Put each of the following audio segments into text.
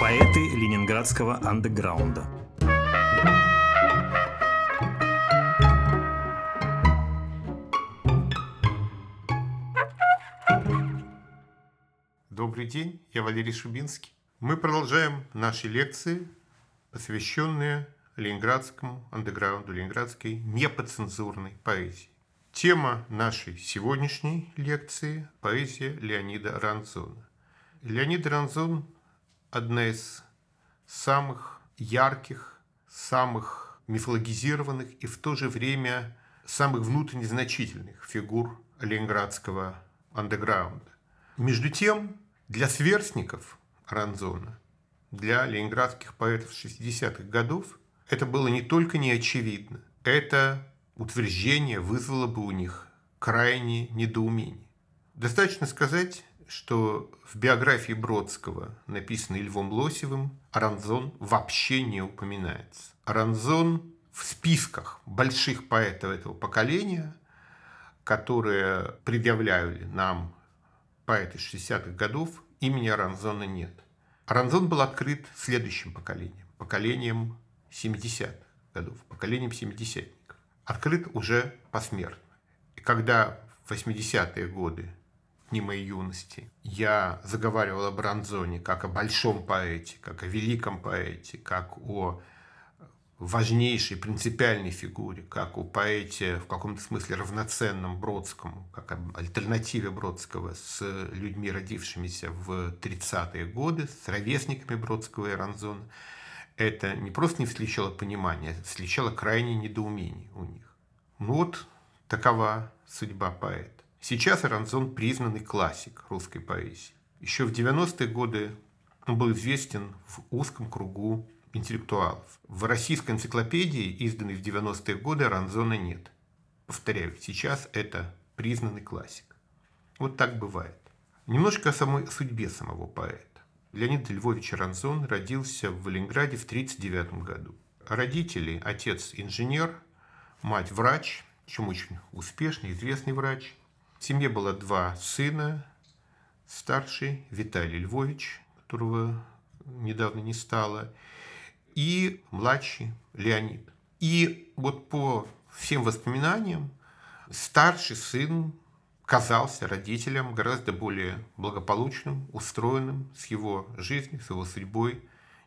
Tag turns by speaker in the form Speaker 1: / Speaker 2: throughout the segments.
Speaker 1: Поэты ленинградского андеграунда.
Speaker 2: Добрый день, я Валерий Шубинский. Мы продолжаем наши лекции, посвященные ленинградскому андеграунду, ленинградской непоцензурной поэзии. Тема нашей сегодняшней лекции – поэзия Леонида Ранзона. Леонид Ранзон – одна из самых ярких, самых мифологизированных и в то же время самых внутренне значительных фигур ленинградского андеграунда. Между тем, для сверстников Ранзона, для ленинградских поэтов 60-х годов, это было не только неочевидно, это утверждение вызвало бы у них крайнее недоумение. Достаточно сказать, что в биографии Бродского, написанной Львом Лосевым, Аранзон вообще не упоминается. Аранзон в списках больших поэтов этого поколения, которые предъявляли нам поэты 60-х годов, имени Аранзона нет. Аранзон был открыт следующим поколением, поколением 70-х годов, поколением 70-ников. Открыт уже посмертно. И когда в 80-е годы моей юности я заговаривал о Бронзоне как о большом поэте, как о великом поэте, как о важнейшей принципиальной фигуре, как у поэте в каком-то смысле равноценном Бродскому, как альтернативе Бродского с людьми, родившимися в 30-е годы, с ровесниками Бродского и Ранзона, это не просто не встречало понимания, это встречало крайнее недоумение у них. Ну вот такова судьба поэта. Сейчас Аранзон признанный классик русской поэзии. Еще в 90-е годы он был известен в узком кругу интеллектуалов. В российской энциклопедии, изданной в 90-е годы, Ранзона нет. Повторяю, сейчас это признанный классик. Вот так бывает. Немножко о самой судьбе самого поэта. Леонид Львович Ранзон родился в Ленинграде в 1939 году. Родители, отец инженер, мать врач, причем очень успешный, известный врач. В семье было два сына. Старший Виталий Львович, которого недавно не стало, и младший Леонид. И вот по всем воспоминаниям старший сын казался родителям гораздо более благополучным, устроенным с его жизнью, с его судьбой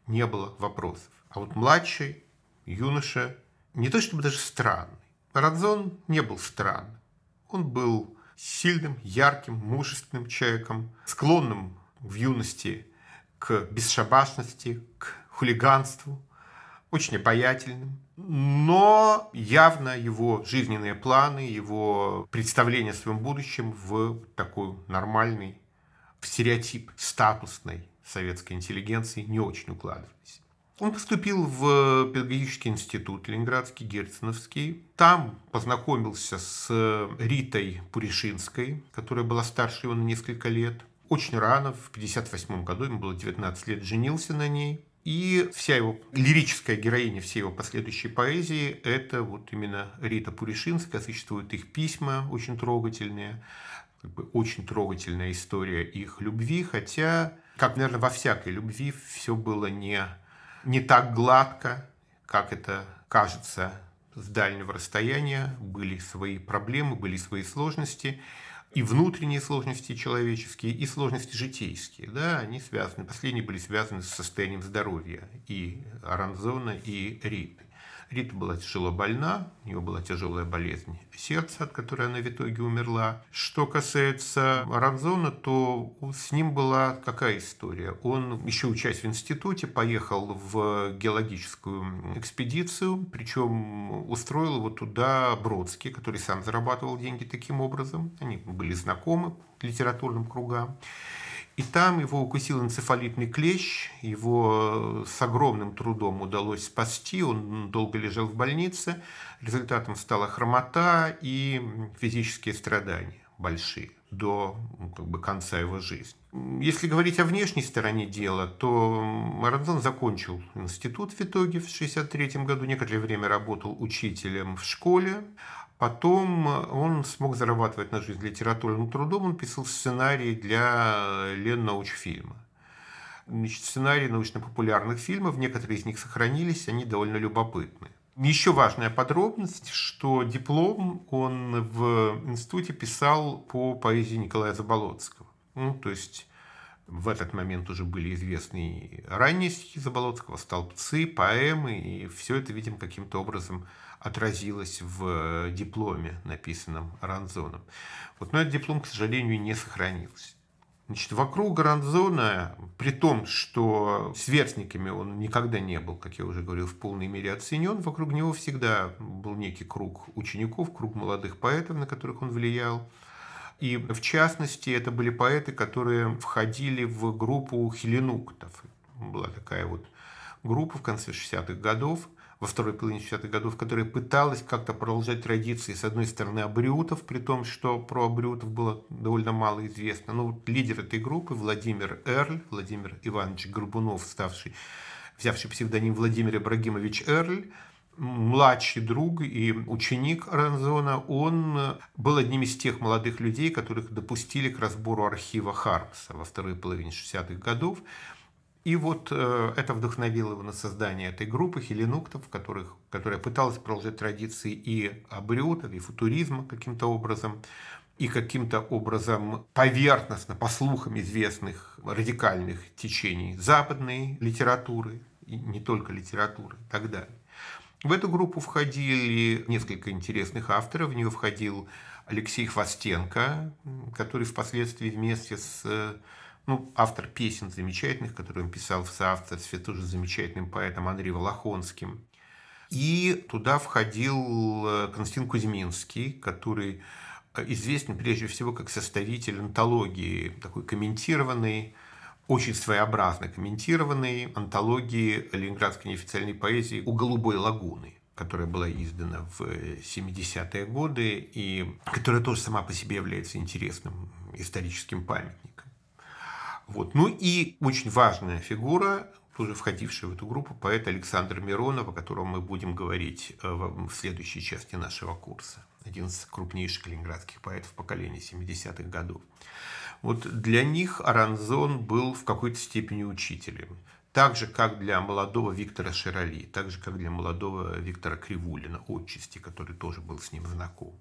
Speaker 2: не было вопросов. А вот младший юноша не то чтобы даже странный. Радзон не был странным. Он был сильным, ярким, мужественным человеком, склонным в юности к бесшабашности, к хулиганству, очень обаятельным, но явно его жизненные планы, его представление о своем будущем в такой нормальный, в стереотип статусной советской интеллигенции не очень укладывались. Он поступил в педагогический институт Ленинградский, Герценовский. Там познакомился с Ритой Пуришинской, которая была старше его на несколько лет. Очень рано, в 1958 году, ему было 19 лет, женился на ней. И вся его лирическая героиня, все его последующей поэзии – это вот именно Рита Пуришинская. Существуют их письма очень трогательные, как бы очень трогательная история их любви, хотя, как, наверное, во всякой любви все было не, не так гладко, как это кажется с дальнего расстояния. Были свои проблемы, были свои сложности и внутренние сложности человеческие, и сложности житейские. Да, они связаны, последние были связаны с состоянием здоровья и Аранзона, и Риты. Рита была тяжело больна, у нее была тяжелая болезнь сердца, от которой она в итоге умерла. Что касается Ранзона, то с ним была какая история? Он, еще учась в институте, поехал в геологическую экспедицию, причем устроил его туда Бродский, который сам зарабатывал деньги таким образом. Они были знакомы литературным кругам. И там его укусил энцефалитный клещ, его с огромным трудом удалось спасти, он долго лежал в больнице, результатом стала хромота и физические страдания большие до как бы, конца его жизни. Если говорить о внешней стороне дела, то Марадон закончил институт в итоге в 1963 году, некоторое время работал учителем в школе, Потом он смог зарабатывать на жизнь литературным трудом, он писал сценарии для Леннаучфильма. Значит, сценарии научно-популярных фильмов, некоторые из них сохранились, они довольно любопытны. Еще важная подробность, что диплом он в институте писал по поэзии Николая Заболоцкого. Ну, то есть в этот момент уже были известны ранние стихи Заболоцкого, столбцы, поэмы, и все это, видимо, каким-то образом отразилось в дипломе, написанном Ранзоном. Вот, но этот диплом, к сожалению, не сохранился. Значит, вокруг Ранзона, при том, что сверстниками он никогда не был, как я уже говорил, в полной мере оценен, вокруг него всегда был некий круг учеников, круг молодых поэтов, на которых он влиял. И в частности, это были поэты, которые входили в группу хеленуктов. Была такая вот группа в конце 60-х годов, во второй половине 60-х годов, которая пыталась как-то продолжать традиции, с одной стороны, абриутов, при том, что про абриутов было довольно мало известно. Но вот лидер этой группы Владимир Эрль, Владимир Иванович Горбунов, ставший, взявший псевдоним Владимир Ибрагимович Эрль, младший друг и ученик Ранзона, он был одним из тех молодых людей, которых допустили к разбору архива Хармса во второй половине 60-х годов. И вот э, это вдохновило его на создание этой группы хеленуктов, которых, которая пыталась продолжать традиции и абриутов, и футуризма каким-то образом, и каким-то образом поверхностно, по слухам известных радикальных течений западной литературы, и не только литературы и так далее. В эту группу входили несколько интересных авторов. В нее входил Алексей Хвостенко, который впоследствии вместе с ну, автор песен замечательных, которые он писал в соавторстве тоже замечательным поэтом Андреем Волохонским. И туда входил э, Константин Кузьминский, который э, известен прежде всего как составитель антологии, такой комментированной, очень своеобразно комментированной антологии ленинградской неофициальной поэзии «У голубой лагуны», которая была издана в 70-е годы и которая тоже сама по себе является интересным историческим памятником. Вот. Ну и очень важная фигура, тоже входившая в эту группу, поэт Александр Миронов, о котором мы будем говорить э, в следующей части нашего курса. Один из крупнейших ленинградских поэтов поколения 70-х годов. Вот для них Аранзон был в какой-то степени учителем. Так же, как для молодого Виктора Широли, так же, как для молодого Виктора Кривулина, отчасти, который тоже был с ним знаком.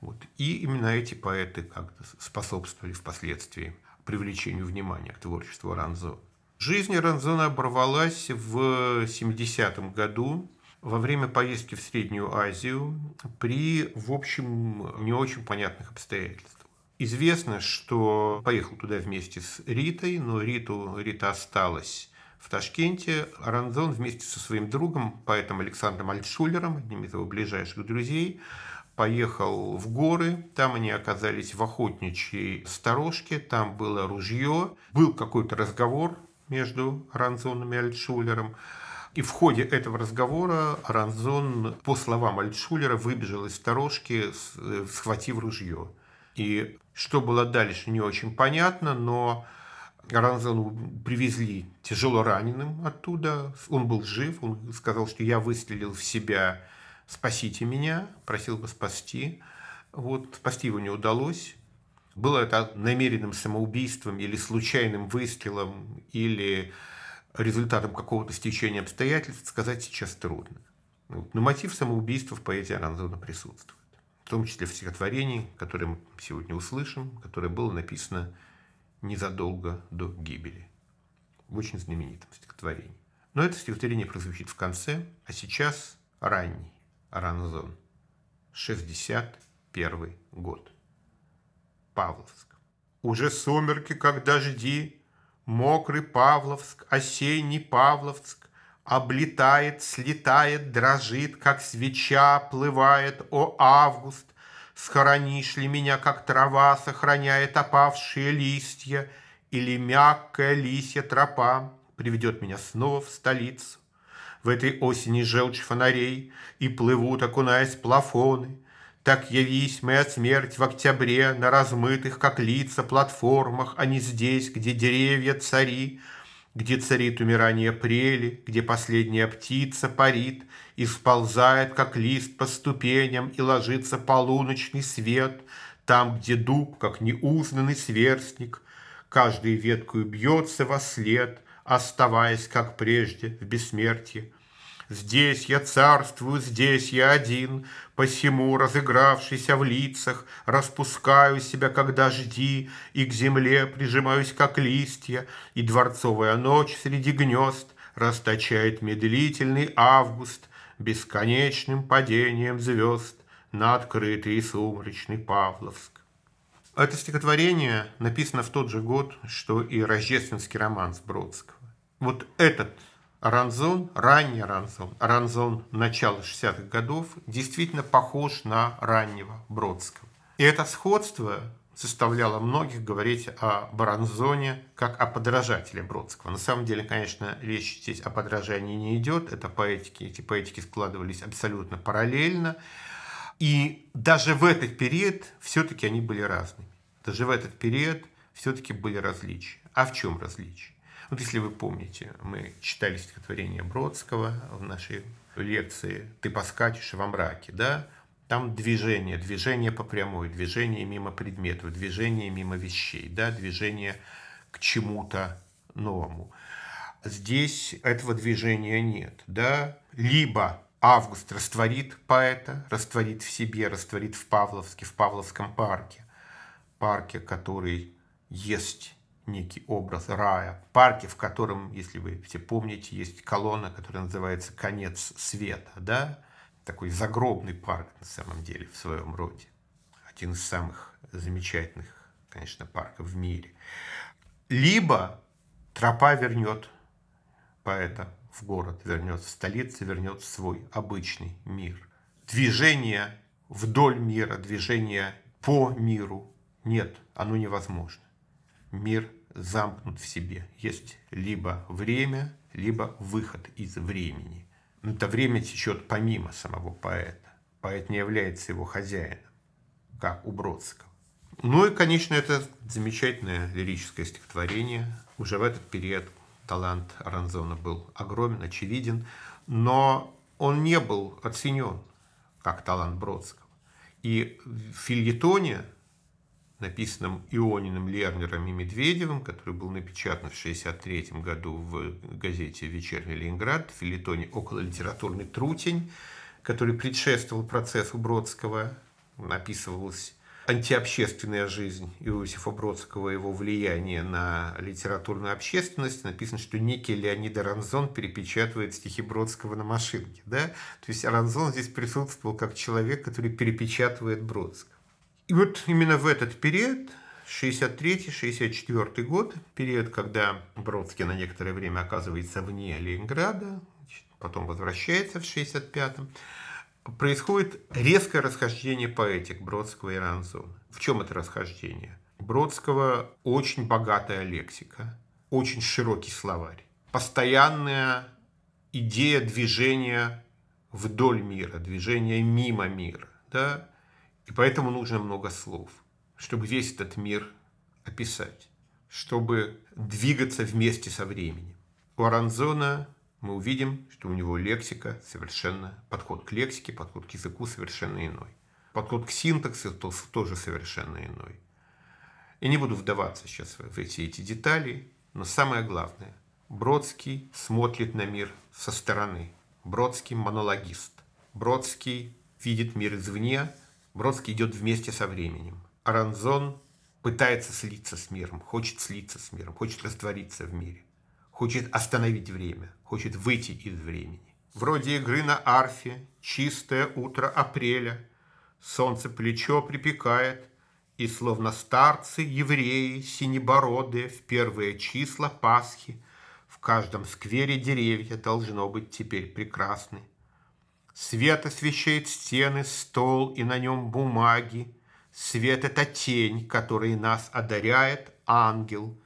Speaker 2: Вот. И именно эти поэты как-то способствовали впоследствии привлечению внимания к творчеству Ранзо. Жизнь Ранзона оборвалась в 70-м году во время поездки в Среднюю Азию при, в общем, не очень понятных обстоятельствах. Известно, что поехал туда вместе с Ритой, но Риту, Рита осталась в Ташкенте. Аранзон вместе со своим другом, поэтом Александром Альтшулером, одним из его ближайших друзей, поехал в горы. Там они оказались в охотничьей сторожке, там было ружье. Был какой-то разговор между Аранзоном и Альтшулером. И в ходе этого разговора Аранзон, по словам Альтшулера, выбежал из сторожки, э, схватив ружье. И что было дальше, не очень понятно, но Ранзану привезли тяжело раненым оттуда. Он был жив, он сказал, что я выстрелил в себя, спасите меня, просил бы спасти. Вот, спасти его не удалось. Было это намеренным самоубийством или случайным выстрелом, или результатом какого-то стечения обстоятельств, сказать сейчас трудно. Но мотив самоубийства в поэзии Аранзона присутствует в том числе в стихотворении, которое мы сегодня услышим, которое было написано незадолго до гибели. В очень знаменитом стихотворении. Но это стихотворение прозвучит в конце, а сейчас ранний Аранзон. 61 год. Павловск. Уже сумерки, как дожди, Мокрый Павловск, осенний Павловск, Облетает, слетает, дрожит, как свеча плывает, о август, Схоронишь ли меня, как трава сохраняет опавшие листья, Или мягкая лисья тропа приведет меня снова в столицу. В этой осени желчь фонарей, и плывут, окунаясь плафоны, так явись моя смерть в октябре на размытых, как лица, платформах, а не здесь, где деревья цари, где царит умирание прели, где последняя птица парит и сползает, как лист по ступеням, и ложится полуночный свет, там, где дуб, как неузнанный сверстник, каждой веткою бьется во след, оставаясь, как прежде, в бессмертии. Здесь я царствую, здесь я один, Посему, разыгравшийся в лицах, Распускаю себя, как дожди, И к земле прижимаюсь, как листья, И дворцовая ночь среди гнезд Расточает медлительный август Бесконечным падением звезд На открытый и сумрачный Павловск. Это стихотворение написано в тот же год, что и рождественский роман с Бродского. Вот этот Ранзон, ранний Ранзон, Ранзон начала 60-х годов, действительно похож на раннего Бродского. И это сходство заставляло многих говорить о Баранзоне как о подражателе Бродского. На самом деле, конечно, речь здесь о подражании не идет. Это поэтики, эти поэтики складывались абсолютно параллельно. И даже в этот период все-таки они были разными. Даже в этот период все-таки были различия. А в чем различия? Вот если вы помните, мы читали стихотворение Бродского в нашей лекции «Ты поскачешь во мраке», да? Там движение, движение по прямой, движение мимо предметов, движение мимо вещей, да, движение к чему-то новому. Здесь этого движения нет, да. Либо Август растворит поэта, растворит в себе, растворит в Павловске, в Павловском парке, парке, который есть некий образ рая, парке, в котором, если вы все помните, есть колонна, которая называется «Конец света», да? Такой загробный парк на самом деле в своем роде. Один из самых замечательных, конечно, парков в мире. Либо тропа вернет поэта в город, вернет в столицу, вернет в свой обычный мир. Движение вдоль мира, движение по миру нет, оно невозможно. Мир замкнут в себе. Есть либо время, либо выход из времени. Но это время течет помимо самого поэта. Поэт не является его хозяином, как у Бродского. Ну и, конечно, это замечательное лирическое стихотворение. Уже в этот период талант Ранзона был огромен, очевиден, но он не был оценен как талант Бродского. И в фильетоне написанном Иониным, Лернером и Медведевым, который был напечатан в 1963 году в газете «Вечерний Ленинград», в филитоне «Окололитературный трутень», который предшествовал процессу Бродского, написывалась антиобщественная жизнь Иосифа Бродского, его влияние на литературную общественность. Написано, что некий Леонид Аранзон перепечатывает стихи Бродского на машинке. Да? То есть Аранзон здесь присутствовал как человек, который перепечатывает Бродского. И вот именно в этот период, 63-64 год, период, когда Бродский на некоторое время оказывается вне Ленинграда, потом возвращается в 65-м, происходит резкое расхождение поэтик Бродского и Ранзона. В чем это расхождение? Бродского очень богатая лексика, очень широкий словарь, постоянная идея движения вдоль мира, движения мимо мира. Да? И поэтому нужно много слов, чтобы весь этот мир описать, чтобы двигаться вместе со временем. У Аранзона мы увидим, что у него лексика совершенно, подход к лексике, подход к языку совершенно иной. Подход к синтаксу тоже совершенно иной. Я не буду вдаваться сейчас в эти, эти детали, но самое главное, Бродский смотрит на мир со стороны. Бродский монологист. Бродский видит мир извне, Бродский идет вместе со временем. Аранзон пытается слиться с миром, хочет слиться с миром, хочет раствориться в мире, хочет остановить время, хочет выйти из времени. Вроде игры на арфе, чистое утро апреля, солнце плечо припекает, и словно старцы, евреи, синебородые, в первые числа Пасхи, в каждом сквере деревья должно быть теперь прекрасны. Свет освещает стены, стол и на нем бумаги. Свет – это тень, которой нас одаряет ангел.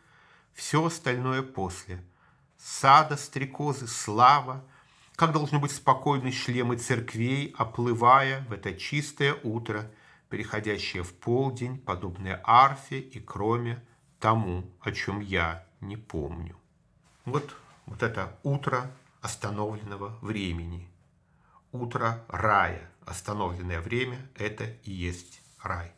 Speaker 2: Все остальное после. Сада, стрекозы, слава. Как должны быть спокойны шлемы церквей, оплывая в это чистое утро, переходящее в полдень, подобное арфе и кроме тому, о чем я не помню. Вот, вот это утро остановленного времени. Утро рая. Остановленное время – это и есть рай.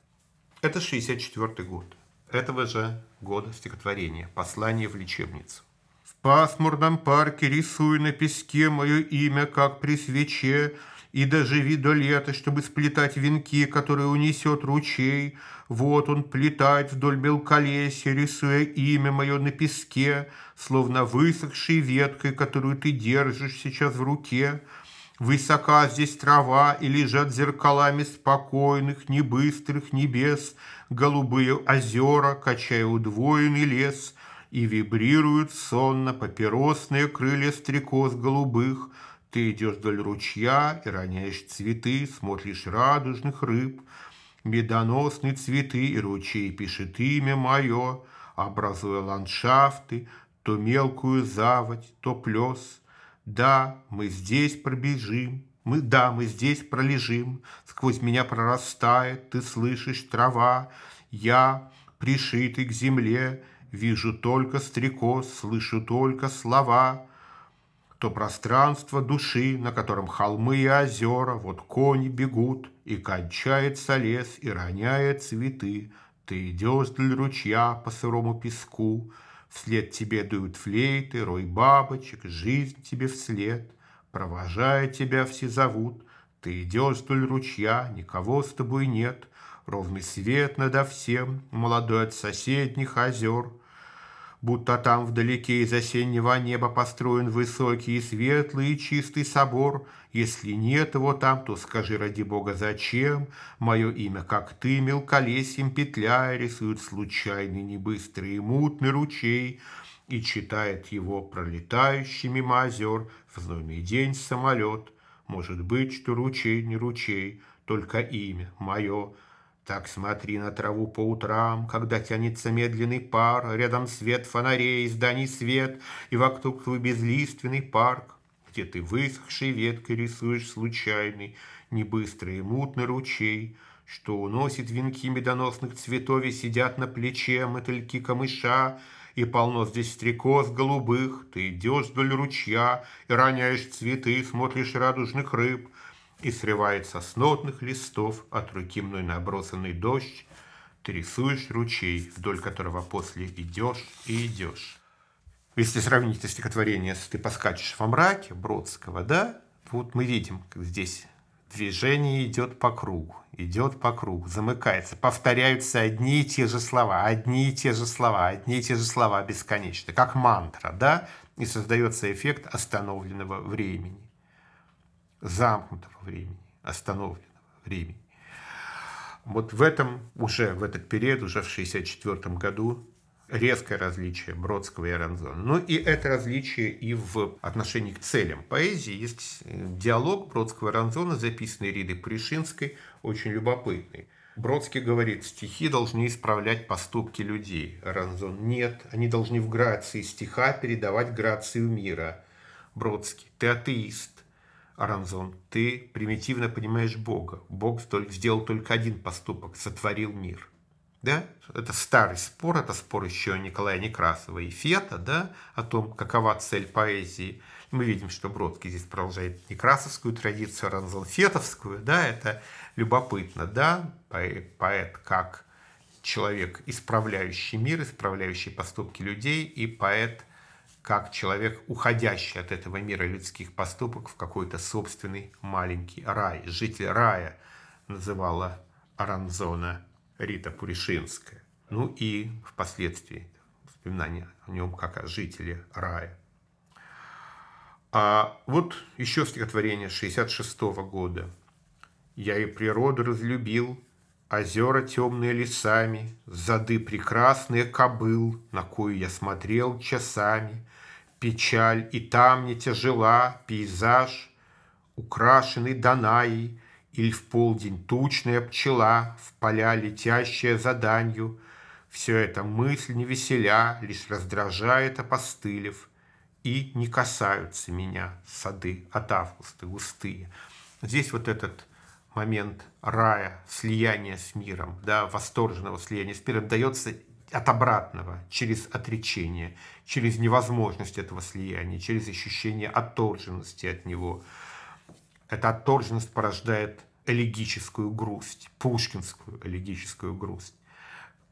Speaker 2: Это 64 год. Этого же года стихотворение «Послание в лечебницу». В пасмурном парке рисуй на песке мое имя, как при свече, и доживи до лета, чтобы сплетать венки, которые унесет ручей. Вот он плетает вдоль мелколесья, рисуя имя мое на песке, словно высохшей веткой, которую ты держишь сейчас в руке. Высока здесь трава, и лежат зеркалами спокойных, небыстрых небес, голубые озера, качая удвоенный лес, и вибрируют сонно папиросные крылья стрекоз голубых. Ты идешь вдоль ручья и роняешь цветы, смотришь радужных рыб. Медоносные цветы и ручей пишет имя мое, образуя ландшафты, то мелкую заводь, то плес – да, мы здесь пробежим, мы, да, мы здесь пролежим, Сквозь меня прорастает, ты слышишь, трава. Я, пришитый к земле, Вижу только стрекоз, слышу только слова. То пространство души, на котором холмы и озера, Вот кони бегут, и кончается лес, и роняет цветы. Ты идешь вдоль ручья по сырому песку, Вслед тебе дуют флейты, рой бабочек, жизнь тебе вслед. Провожая тебя все зовут, ты идешь вдоль ручья, никого с тобой нет. Ровный свет надо всем, молодой от соседних озер — будто там вдалеке из осеннего неба построен высокий, светлый и чистый собор. Если нет его там, то скажи ради бога, зачем? Мое имя, как ты, мелколесьем петляя, рисует случайный, небыстрый и мутный ручей, и читает его пролетающий мимо озер в знойный день самолет. Может быть, что ручей не ручей, только имя мое — так смотри на траву по утрам, когда тянется медленный пар, Рядом свет фонарей, зданий свет, и вокруг твой безлиственный парк, Где ты высохшей веткой рисуешь случайный, Небыстрый и мутный ручей, Что уносит венки медоносных цветов и сидят на плече мотыльки камыша, и полно здесь стрекоз голубых, Ты идешь вдоль ручья и роняешь цветы, смотришь радужных рыб, и срывается с нотных листов от руки мной набросанный дождь, ты рисуешь ручей, вдоль которого после идешь и идешь. Если сравнить это стихотворение с «Ты поскачешь во мраке» Бродского, да, вот мы видим, как здесь движение идет по кругу, идет по кругу, замыкается, повторяются одни и те же слова, одни и те же слова, одни и те же слова бесконечно, как мантра, да, и создается эффект остановленного времени замкнутого времени, остановленного времени. Вот в этом уже, в этот период, уже в 1964 году, резкое различие Бродского и Аранзона. Ну и это различие и в отношении к целям поэзии. Есть э, диалог Бродского и Аранзона, записанный Ридой Пришинской, очень любопытный. Бродский говорит, стихи должны исправлять поступки людей. Аранзон нет, они должны в грации стиха передавать грацию мира. Бродский, ты атеист, Аранзон, ты примитивно понимаешь Бога. Бог сделал только один поступок, сотворил мир. Да? Это старый спор, это спор еще Николая Некрасова и Фета, да, о том, какова цель поэзии. Мы видим, что Бродский здесь продолжает некрасовскую традицию, Аранзон фетовскую, да, это любопытно, да, поэт как человек, исправляющий мир, исправляющий поступки людей, и поэт – как человек, уходящий от этого мира людских поступок в какой-то собственный маленький рай. Житель рая называла Аранзона Рита Пуришинская. Ну и впоследствии воспоминания о нем как о жителе рая. А вот еще стихотворение 66 -го года. «Я и природу разлюбил, озера темные лесами, зады прекрасные кобыл, на кою я смотрел часами, Печаль и там не тяжела, пейзаж, украшенный Данаей, Или в полдень тучная пчела, в поля летящая за данью. Все это мысль не веселя, лишь раздражает, опостылев, И не касаются меня сады от августа густые. Здесь вот этот момент рая, слияния с миром, да, восторженного слияния с миром дается от обратного, через отречение, через невозможность этого слияния, через ощущение отторженности от него. Эта отторженность порождает элегическую грусть, пушкинскую элегическую грусть,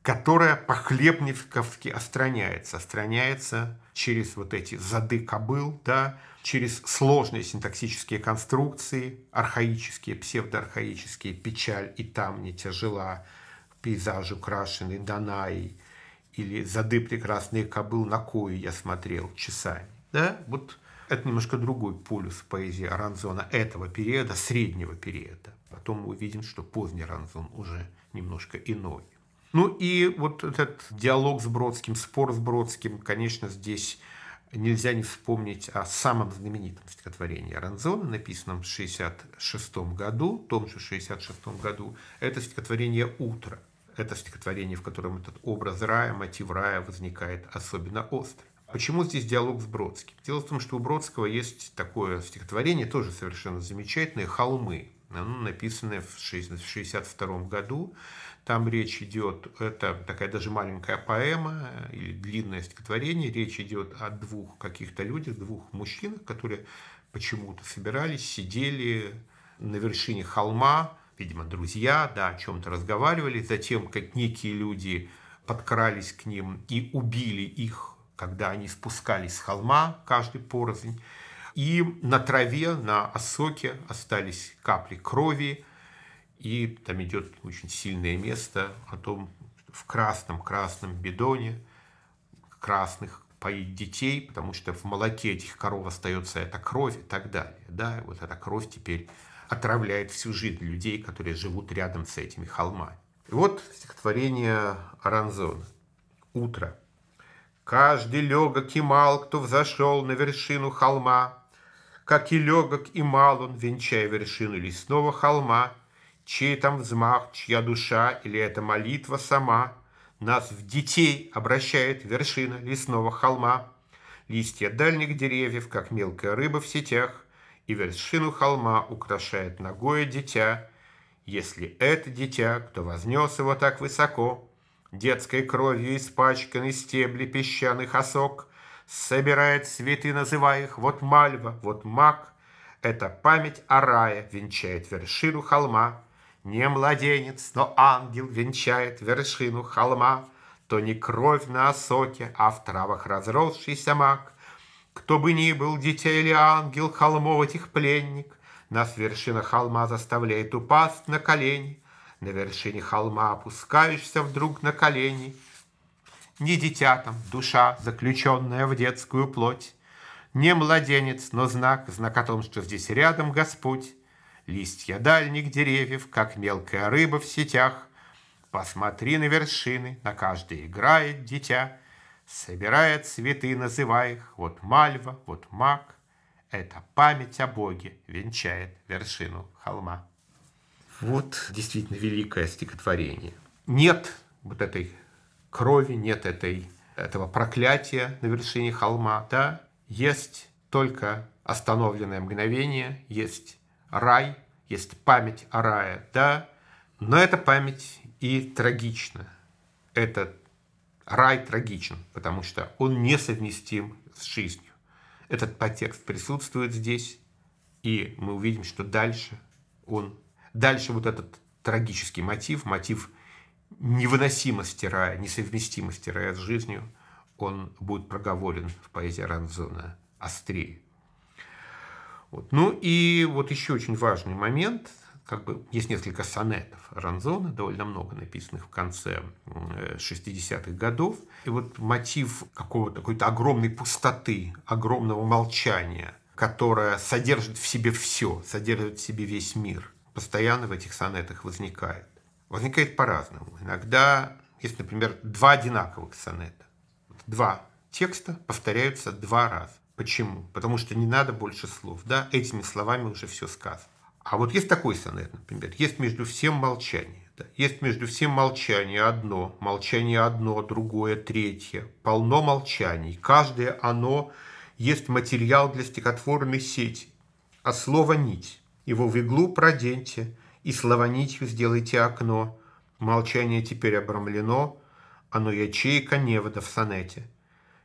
Speaker 2: которая по-хлебниковски остраняется, остраняется через вот эти зады кобыл, да, через сложные синтаксические конструкции, архаические, псевдоархаические, печаль и там не тяжела, пейзаж украшенный Данаей, или зады прекрасные кобыл на кое я смотрел часами. Да? Вот это немножко другой полюс поэзии Аранзона этого периода, среднего периода. Потом мы увидим, что поздний Аранзон уже немножко иной. Ну и вот этот диалог с Бродским, спор с Бродским, конечно, здесь нельзя не вспомнить о самом знаменитом стихотворении Аранзона, написанном в 1966 году, в том же 1966 году. Это стихотворение «Утро». Это стихотворение, в котором этот образ рая, мотив рая возникает особенно остро. Почему здесь диалог с Бродским? Дело в том, что у Бродского есть такое стихотворение, тоже совершенно замечательное, «Холмы», оно написанное в 1962 году. Там речь идет, это такая даже маленькая поэма или длинное стихотворение, речь идет о двух каких-то людях, двух мужчинах, которые почему-то собирались, сидели на вершине холма, видимо, друзья, да, о чем-то разговаривали, затем как некие люди подкрались к ним и убили их, когда они спускались с холма, каждый порознь. И на траве, на осоке остались капли крови, и там идет очень сильное место о том, в красном-красном бидоне, красных поить детей, потому что в молоке этих коров остается эта кровь и так далее. Да, и вот эта кровь теперь отравляет всю жизнь людей, которые живут рядом с этими холмами. И вот стихотворение Аранзона. Утро. Каждый легок и мал, кто взошел на вершину холма, Как и легок и мал он, венчая вершину лесного холма, Чей там взмах, чья душа или эта молитва сама Нас в детей обращает вершина лесного холма. Листья дальних деревьев, как мелкая рыба в сетях, и вершину холма украшает ногое дитя. Если это дитя, кто вознес его так высоко, детской кровью испачканный стебли песчаных осок, собирает цветы, называя их вот мальва, вот мак. Это память о рае венчает вершину холма. Не младенец, но ангел венчает вершину холма. То не кровь на осоке, а в травах разросшийся мак. Кто бы ни был, дитя или ангел, холмов этих пленник, Нас вершина холма заставляет упасть на колени, На вершине холма опускаешься вдруг на колени. Не дитя там, душа, заключенная в детскую плоть, Не младенец, но знак, знак о том, что здесь рядом Господь. Листья дальних деревьев, как мелкая рыба в сетях. Посмотри на вершины, на каждой играет дитя — Собирая цветы, называя их, вот мальва, вот мак. Это память о Боге венчает вершину холма. Вот действительно великое стихотворение. Нет вот этой крови, нет этой, этого проклятия на вершине холма. Да? Есть только остановленное мгновение, есть рай, есть память о рае. Да? Но эта память и трагична. Это Рай трагичен, потому что он несовместим с жизнью. Этот подтекст присутствует здесь, и мы увидим, что дальше он, дальше вот этот трагический мотив, мотив невыносимости рая, несовместимости рая с жизнью, он будет проговорен в поэзии Ранзона острее. Вот. Ну и вот еще очень важный момент – как бы есть несколько сонетов Ранзона, довольно много написанных в конце 60-х годов. И вот мотив какого-то какой-то огромной пустоты, огромного молчания, которое содержит в себе все, содержит в себе весь мир, постоянно в этих сонетах возникает. Возникает по-разному. Иногда есть, например, два одинаковых сонета. Два текста повторяются два раза. Почему? Потому что не надо больше слов. Да? Этими словами уже все сказано. А вот есть такой сонет, например, есть между всем молчание. Да? Есть между всем молчание одно, молчание одно, другое, третье. Полно молчаний. Каждое оно есть материал для стихотворной сети. А слово «нить» его в иглу проденьте, и словонитью сделайте окно. Молчание теперь обрамлено, оно ячейка невода в сонете.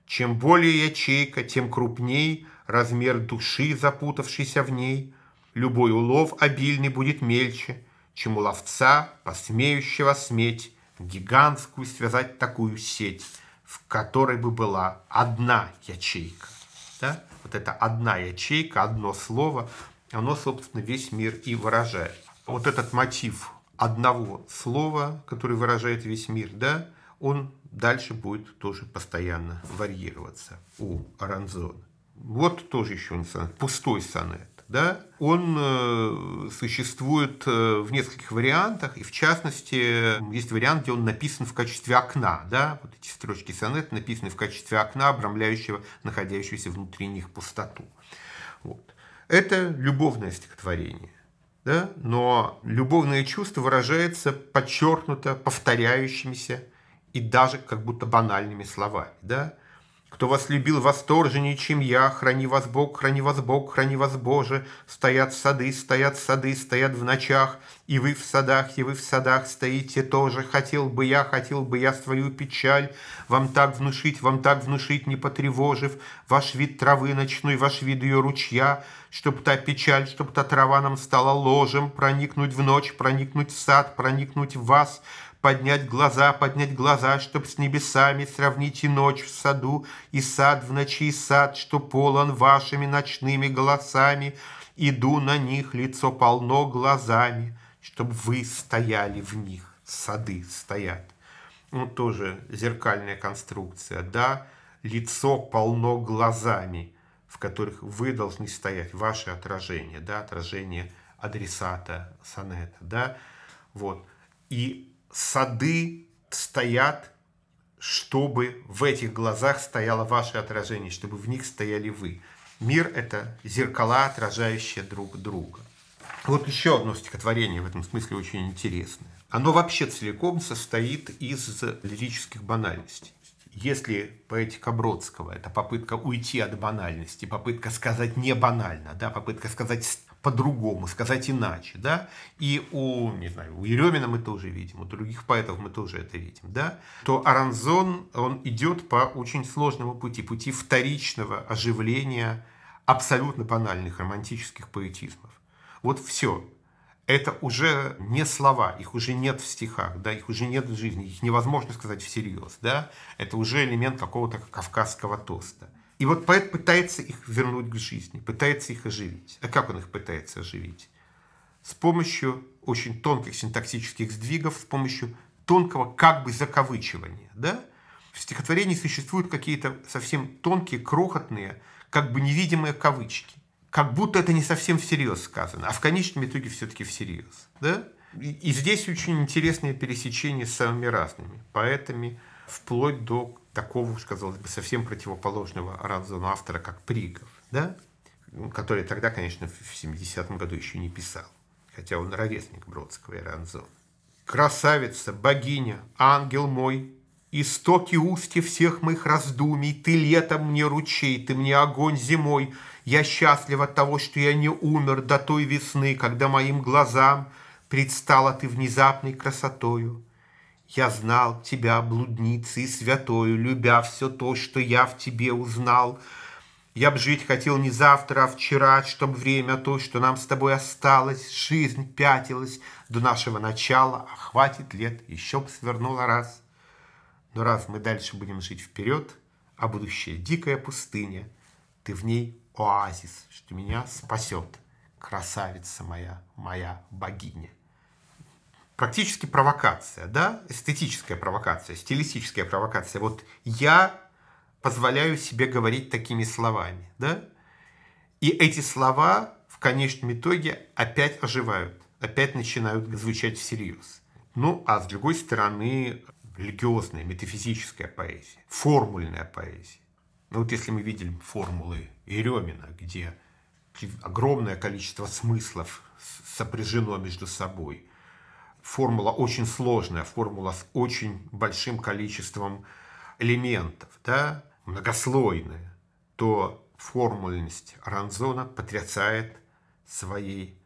Speaker 2: Чем более ячейка, тем крупней размер души, запутавшейся в ней. Любой улов обильный будет мельче, чем у ловца, посмеющего сметь, гигантскую связать такую сеть, в которой бы была одна ячейка. Да? Вот это одна ячейка, одно слово, оно, собственно, весь мир и выражает. Вот этот мотив одного слова, который выражает весь мир, да, он дальше будет тоже постоянно варьироваться у Аранзона. Вот тоже еще он сонет, пустой сонет. Да? Он э, существует э, в нескольких вариантах, и в частности, есть вариант, где он написан в качестве окна. Да? Вот эти строчки сонета написаны в качестве окна, обрамляющего находящуюся внутри них пустоту. Вот. Это любовное стихотворение. Да? Но любовное чувство выражается подчеркнуто повторяющимися и даже как будто банальными словами. Да? Кто вас любил восторженнее, чем я, храни вас Бог, храни вас Бог, храни вас Боже. Стоят сады, стоят сады, стоят в ночах, и вы в садах, и вы в садах стоите тоже. Хотел бы я, хотел бы я свою печаль вам так внушить, вам так внушить, не потревожив ваш вид травы ночной, ваш вид ее ручья, чтоб та печаль, чтоб та трава нам стала ложем, проникнуть в ночь, проникнуть в сад, проникнуть в вас, поднять глаза, поднять глаза, чтоб с небесами сравнить и ночь в саду, и сад в ночи, сад, что полон вашими ночными голосами. Иду на них, лицо полно глазами, чтоб вы стояли в них, сады стоят. Ну, тоже зеркальная конструкция, да, лицо полно глазами, в которых вы должны стоять, ваше отражение, да, отражение адресата сонета, да, вот. И сады стоят, чтобы в этих глазах стояло ваше отражение, чтобы в них стояли вы. Мир – это зеркала, отражающие друг друга. Вот еще одно стихотворение в этом смысле очень интересное. Оно вообще целиком состоит из лирических банальностей. Если поэтика Бродского – это попытка уйти от банальности, попытка сказать не банально, да, попытка сказать по-другому, сказать иначе, да, и у, не знаю, у Еремина мы тоже видим, у других поэтов мы тоже это видим, да, то Аранзон, он идет по очень сложному пути, пути вторичного оживления абсолютно банальных романтических поэтизмов. Вот все, это уже не слова, их уже нет в стихах, да, их уже нет в жизни, их невозможно сказать всерьез, да, это уже элемент какого-то кавказского тоста. И вот поэт пытается их вернуть к жизни, пытается их оживить. А как он их пытается оживить? С помощью очень тонких синтаксических сдвигов, с помощью тонкого как бы закавычивания. Да? В стихотворении существуют какие-то совсем тонкие, крохотные, как бы невидимые кавычки. Как будто это не совсем всерьез сказано, а в конечном итоге все-таки всерьез. Да? И здесь очень интересное пересечение с самыми разными поэтами, вплоть до такого, казалось бы, совсем противоположного Ранзону автора, как Пригов, да? который тогда, конечно, в 70-м году еще не писал, хотя он ровесник Бродского и Ранзона. «Красавица, богиня, ангел мой, Истоки устья всех моих раздумий, Ты летом мне ручей, ты мне огонь зимой. Я счастлив от того, что я не умер до той весны, Когда моим глазам предстала ты внезапной красотою. Я знал тебя, блудницей святою, Любя все то, что я в тебе узнал. Я б жить хотел не завтра, а вчера, Чтоб время то, что нам с тобой осталось, Жизнь пятилась до нашего начала, А хватит лет, еще б свернула раз. Но раз мы дальше будем жить вперед, А будущее дикая пустыня, Ты в ней оазис, что меня спасет, Красавица моя, моя богиня практически провокация, да, эстетическая провокация, стилистическая провокация. Вот я позволяю себе говорить такими словами, да, и эти слова в конечном итоге опять оживают, опять начинают звучать всерьез. Ну, а с другой стороны, религиозная, метафизическая поэзия, формульная поэзия. Ну вот если мы видим формулы Еремина, где огромное количество смыслов сопряжено между собой – формула очень сложная, формула с очень большим количеством элементов, да, многослойная, то формульность Ранзона потрясает своей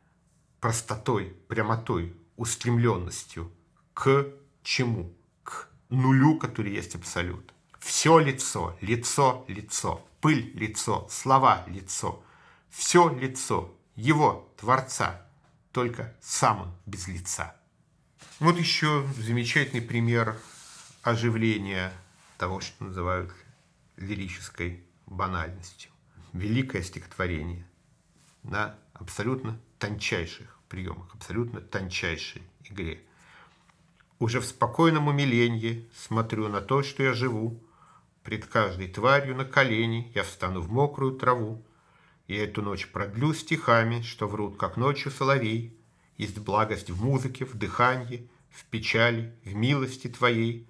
Speaker 2: простотой, прямотой, устремленностью к чему? К нулю, который есть абсолют. Все лицо, лицо, лицо, пыль, лицо, слова, лицо. Все лицо его, Творца, только сам он без лица. Вот еще замечательный пример оживления того, что называют лирической банальностью. Великое стихотворение на абсолютно тончайших приемах, абсолютно тончайшей игре. Уже в спокойном умилении смотрю на то, что я живу. Пред каждой тварью на колени я встану в мокрую траву. И эту ночь продлю стихами, что врут, как ночью соловей. Есть благость в музыке, в дыхании, в печали, в милости твоей.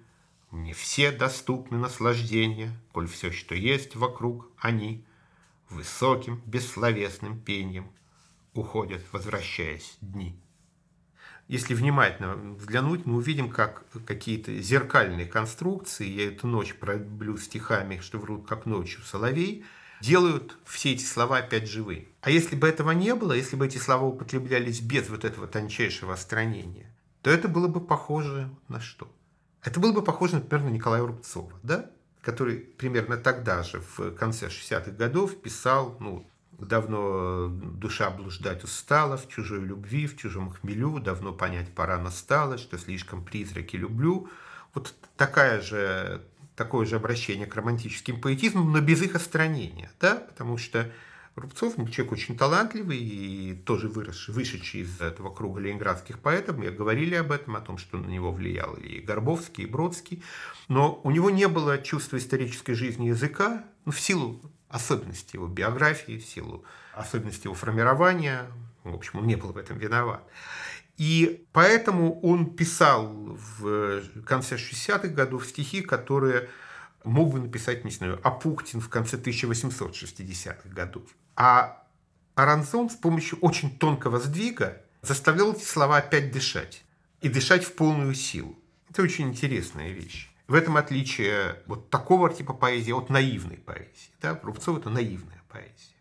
Speaker 2: Мне все доступны наслаждения, коль все, что есть вокруг, они высоким бессловесным пением уходят, возвращаясь дни. Если внимательно взглянуть, мы увидим, как какие-то зеркальные конструкции, я эту ночь проблю стихами, что врут, как ночью соловей, делают все эти слова опять живые. А если бы этого не было, если бы эти слова употреблялись без вот этого тончайшего остранения, то это было бы похоже на что? Это было бы похоже, например, на Николая Рубцова, да? который примерно тогда же, в конце 60-х годов, писал, ну, давно душа блуждать устала, в чужой любви, в чужом хмелю, давно понять пора настала, что слишком призраки люблю. Вот такая же, такое же обращение к романтическим поэтизмам, но без их остранения, да, потому что Рубцов человек очень талантливый и тоже вырос, вышедший из этого круга ленинградских поэтов. Мы говорили об этом, о том, что на него влиял и Горбовский, и Бродский. Но у него не было чувства исторической жизни языка ну, в силу особенностей его биографии, в силу особенностей его формирования. В общем, он не был в этом виноват. И поэтому он писал в конце 60-х годов стихи, которые мог бы написать, не знаю, Апуктин в конце 1860-х годов. А Аранзон с помощью очень тонкого сдвига заставлял эти слова опять дышать. И дышать в полную силу. Это очень интересная вещь. В этом отличие вот такого типа поэзии от наивной поэзии. Да? Рубцов – это наивная поэзия.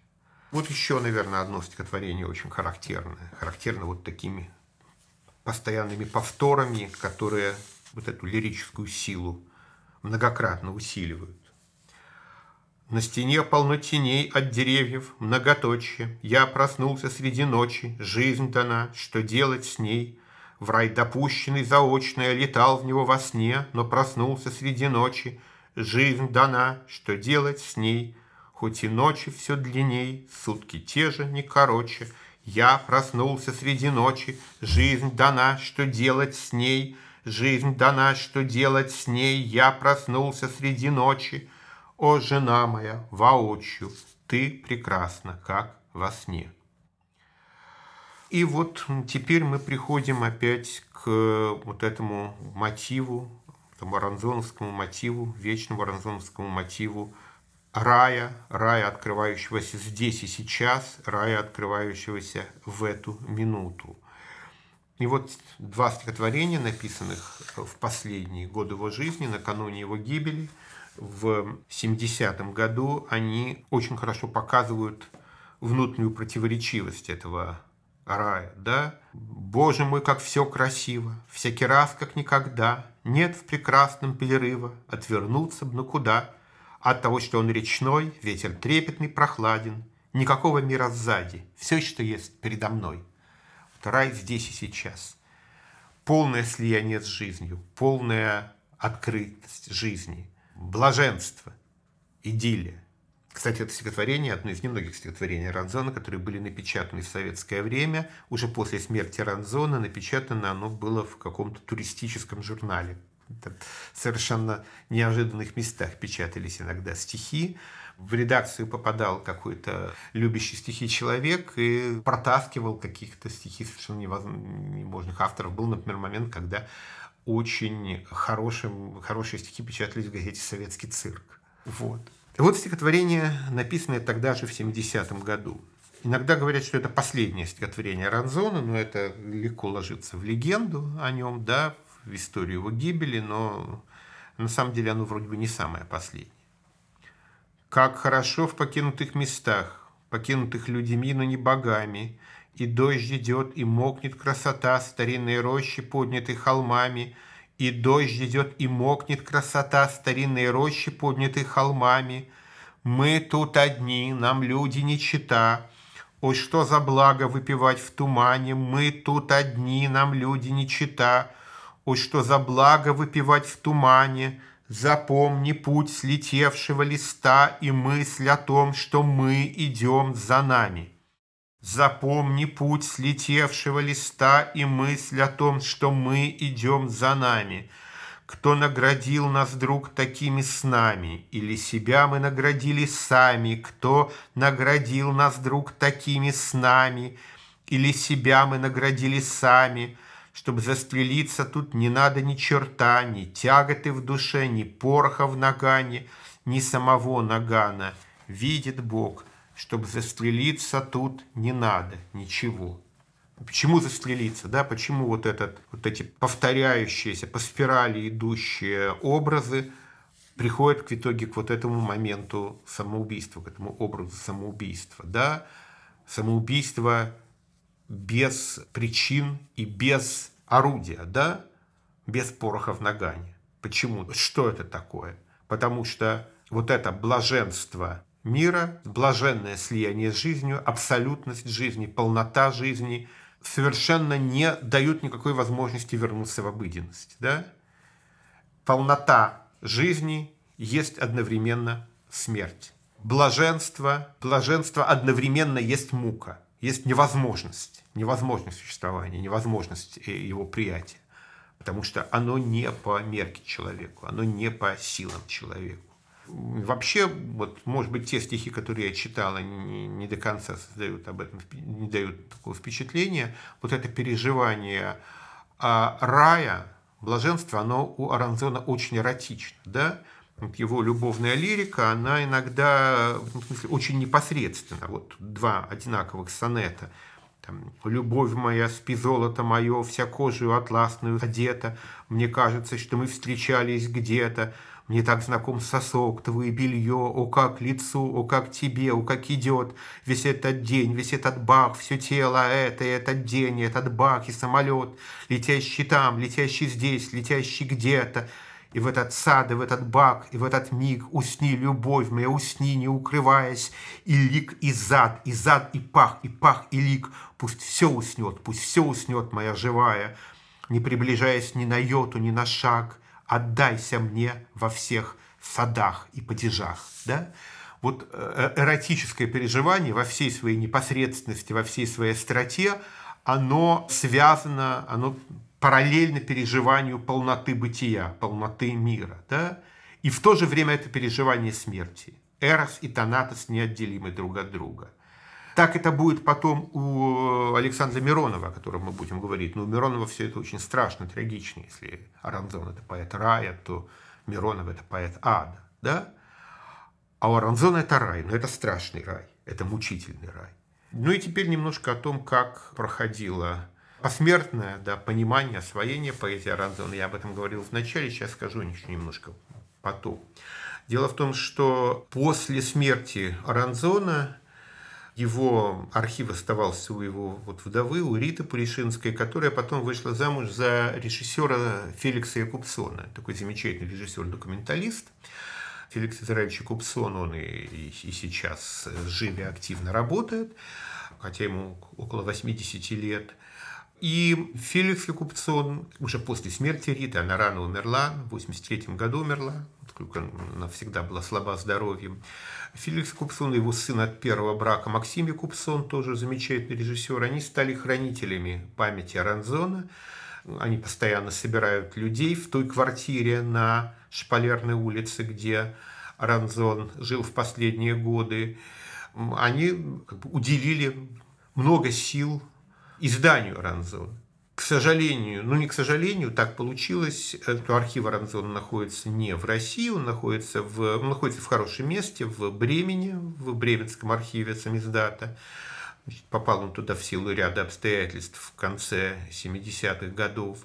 Speaker 2: Вот еще, наверное, одно стихотворение очень характерное. Характерно вот такими постоянными повторами, которые вот эту лирическую силу многократно усиливают. На стене полно теней от деревьев, многоточие. Я проснулся среди ночи, жизнь дана, что делать с ней? В рай допущенный заочно, я летал в него во сне, но проснулся среди ночи. Жизнь дана, что делать с ней? Хоть и ночи все длинней, сутки те же, не короче. Я проснулся среди ночи, жизнь дана, что делать с ней? Жизнь дана, что делать с ней? Я проснулся среди ночи. О, жена моя, воочию, ты прекрасна, как во сне. И вот теперь мы приходим опять к вот этому мотиву, этому аранзоновскому мотиву, вечному аранзоновскому мотиву рая, рая, открывающегося здесь и сейчас, рая, открывающегося в эту минуту. И вот два стихотворения, написанных в последние годы его жизни, накануне его гибели – в 70-м году, они очень хорошо показывают внутреннюю противоречивость этого рая, да? Боже мой, как все красиво, всякий раз, как никогда, нет в прекрасном перерыва, отвернуться бы, ну куда? От того, что он речной, ветер трепетный, прохладен, никакого мира сзади, все, что есть передо мной. Вот рай здесь и сейчас. Полное слияние с жизнью, полная открытость жизни – блаженство, идиллия. Кстати, это стихотворение одно из немногих стихотворений Ранзона, которые были напечатаны в советское время. Уже после смерти Ранзона напечатано оно было в каком-то туристическом журнале. В совершенно неожиданных местах печатались иногда стихи. В редакцию попадал какой-то любящий стихи человек и протаскивал каких-то стихи совершенно невозможных авторов. Был, например, момент, когда очень хорошим, хорошие стихи печатались в газете «Советский цирк». Вот. Вот стихотворение, написанное тогда же в 70-м году. Иногда говорят, что это последнее стихотворение Ранзона, но это легко ложится в легенду о нем, да, в историю его гибели, но на самом деле оно вроде бы не самое последнее. Как хорошо в покинутых местах, покинутых людьми, но не богами, и дождь идет, и мокнет красота старинной рощи, поднятой холмами, И дождь идет, и мокнет красота старинной рощи, поднятой холмами. Мы тут одни, нам люди не чита. Ой, что за благо выпивать в тумане, Мы тут одни, нам люди не чита. Ой, что за благо выпивать в тумане, Запомни путь слетевшего листа И мысль о том, что мы идем за нами. Запомни путь слетевшего листа и мысль о том, что мы идем за нами. Кто наградил нас, друг, такими снами? Или себя мы наградили сами? Кто наградил нас, друг, такими снами? Или себя мы наградили сами? Чтобы застрелиться тут не надо ни черта, ни тяготы в душе, ни пороха в нагане, ни самого нагана. Видит Бог – чтобы застрелиться тут не надо ничего. Почему застрелиться, да? Почему вот, этот, вот эти повторяющиеся по спирали идущие образы приходят к итоге к вот этому моменту самоубийства, к этому образу самоубийства, да? Самоубийство без причин и без орудия, да? Без пороха в нагане. Почему? Что это такое? Потому что вот это блаженство мира, блаженное слияние с жизнью, абсолютность жизни, полнота жизни совершенно не дают никакой возможности вернуться в обыденность. Да? Полнота жизни есть одновременно смерть. Блаженство, блаженство одновременно есть мука, есть невозможность, невозможность существования, невозможность э, его приятия, потому что оно не по мерке человеку, оно не по силам человеку. Вообще, вот, может быть, те стихи, которые я читала, не, не до конца создают об этом, не дают такого впечатления. Вот это переживание а, рая, блаженства, оно у Аранзона очень эротично, да? Вот его любовная лирика, она иногда в смысле, очень непосредственно. Вот два одинаковых сонета. Там, «Любовь моя, спи золото мое, вся кожу атласную одета, мне кажется, что мы встречались где-то, мне так знаком сосок, твое белье, о как лицу, о как тебе, о как идет весь этот день, весь этот бах, все тело это, и этот день, этот бах, и самолет, летящий там, летящий здесь, летящий где-то. И в этот сад, и в этот бак, и в этот миг усни, любовь моя, усни, не укрываясь, и лик, и зад, и зад, и пах, и пах, и лик. Пусть все уснет, пусть все уснет, моя живая, не приближаясь ни на йоту, ни на шаг, отдайся мне во всех садах и падежах. Да? Вот э, эротическое переживание во всей своей непосредственности, во всей своей остроте, оно связано, оно параллельно переживанию полноты бытия, полноты мира. Да? И в то же время это переживание смерти. Эрос и Танатос неотделимы друг от друга – так это будет потом у Александра Миронова, о котором мы будем говорить. Но у Миронова все это очень страшно, трагично. Если Аранзон это поэт рая, то Миронов это поэт ада. Да? А у Аранзона это рай, но это страшный рай, это мучительный рай. Ну и теперь немножко о том, как проходило посмертное да, понимание, освоение поэзии Аранзона. Я об этом говорил в начале, сейчас скажу еще немножко потом. Дело в том, что после смерти Аранзона его архив оставался у его вот вдовы, у Риты Пуришинской, которая потом вышла замуж за режиссера Феликса Якубсона, такой замечательный режиссер-документалист. Феликс Израильевич Якубсон, он и, и, и сейчас жив и активно работает, хотя ему около 80 лет. И Феликс Якубсон уже после смерти Риты, она рано умерла, в 83 году умерла, поскольку она всегда была слаба здоровьем, Феликс Купсон и его сын от первого брака Максим Купсон, тоже замечательный режиссер, они стали хранителями памяти Аранзона. Они постоянно собирают людей в той квартире на Шпалерной улице, где Аранзон жил в последние годы. Они как бы уделили много сил изданию Аранзона. К сожалению, ну не к сожалению, так получилось, что архив Аранзона находится не в России, он находится в, он находится в хорошем месте, в Бремени, в Бременском архиве самиздата. Попал он туда в силу ряда обстоятельств в конце 70-х годов.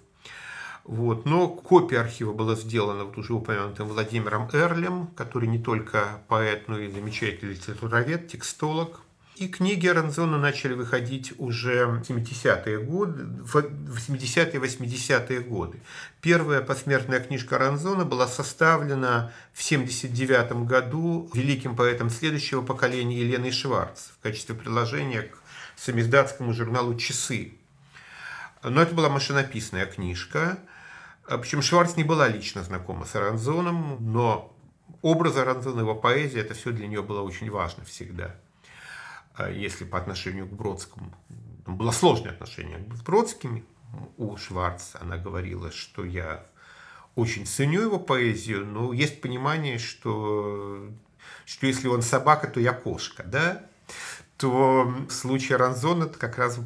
Speaker 2: Вот. Но копия архива была сделана вот уже упомянутым Владимиром Эрлем, который не только поэт, но и замечательный литературовед, текстолог. И книги Аранзона начали выходить уже в 70-е годы, в 70-е 80-е годы. Первая посмертная книжка Аранзона была составлена в 79 году великим поэтом следующего поколения Еленой Шварц в качестве приложения к самиздатскому журналу «Часы». Но это была машинописная книжка. Причем Шварц не была лично знакома с Аранзоном, но образ Аранзона, его поэзия, это все для нее было очень важно всегда – если по отношению к Бродскому было сложное отношение с Бродскими, у Шварца она говорила, что я очень ценю его поэзию, но есть понимание, что, что если он собака, то я кошка, да? то в случае Ранзона это как раз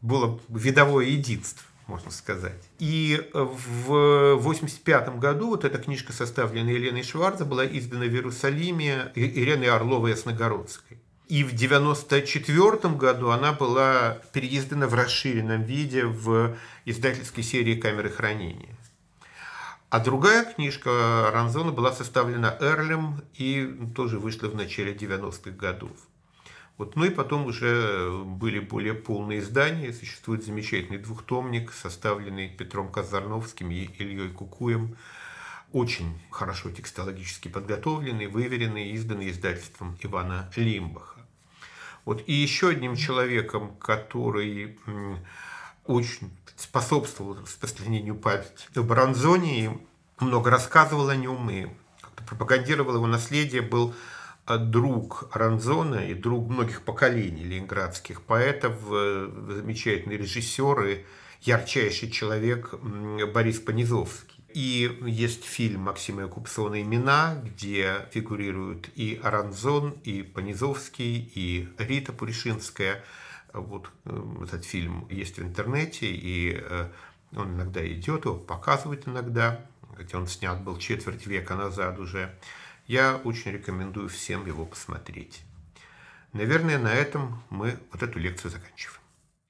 Speaker 2: было видовое единство, можно сказать. И в 1985 году вот эта книжка, составленная Еленой Шварца, была издана в Иерусалиме Ириной Орловой-Ясногородской. И в 1994 году она была переиздана в расширенном виде в издательской серии «Камеры хранения». А другая книжка Ранзона была составлена Эрлем и тоже вышла в начале 90-х годов. Вот, ну и потом уже были более полные издания. Существует замечательный двухтомник, составленный Петром Казарновским и Ильей Кукуем. Очень хорошо текстологически подготовленный, выверенный, изданный издательством Ивана Лимбаха. Вот и еще одним человеком, который очень способствовал распространению памяти в Бронзоне, много рассказывал о нем и пропагандировал его наследие, был а, друг Ранзона и друг многих поколений ленинградских поэтов, э, замечательный режиссер и ярчайший человек Борис Понизовский. И есть фильм Максима Якубсона «Имена», где фигурируют и Аранзон, и Понизовский, и Рита Пуришинская. Вот э, этот фильм есть в интернете, и э, он иногда идет, его показывают иногда, хотя он снят был четверть века назад уже. Я очень рекомендую всем его посмотреть. Наверное, на этом мы вот эту лекцию заканчиваем.